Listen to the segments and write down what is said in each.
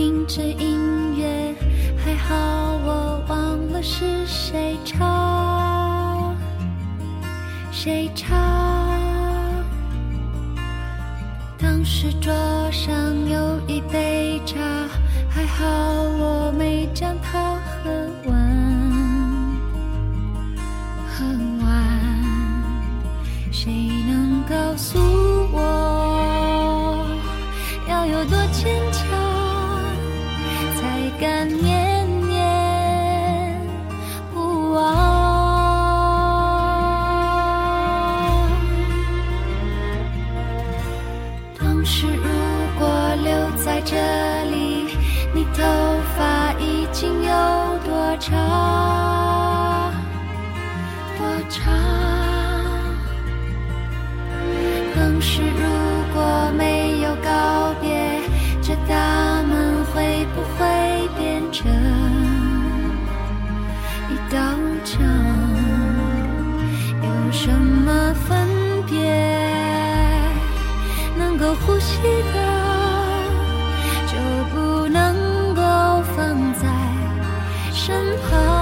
听着音乐还好我忘了是谁唱。谁唱当时桌上有一杯茶还好我没将它喝完。喝完。谁能告诉我要有多坚强感念念不忘？当时如果留在这里，你头发已经有多长？多长？当时如道墙？有什么分别？能够呼吸的，就不能够放在身旁。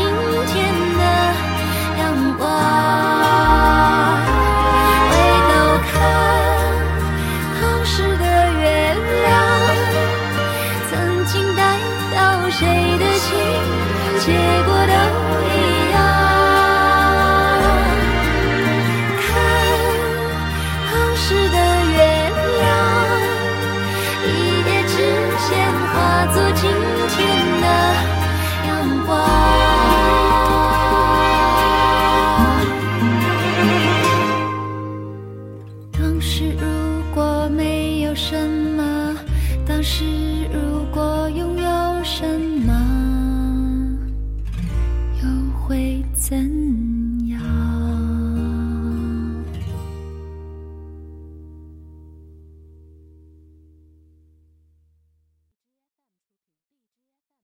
今天的阳光回头看当时的月亮曾经代表谁的心结果的时如果没有什么，当时如果拥有什么。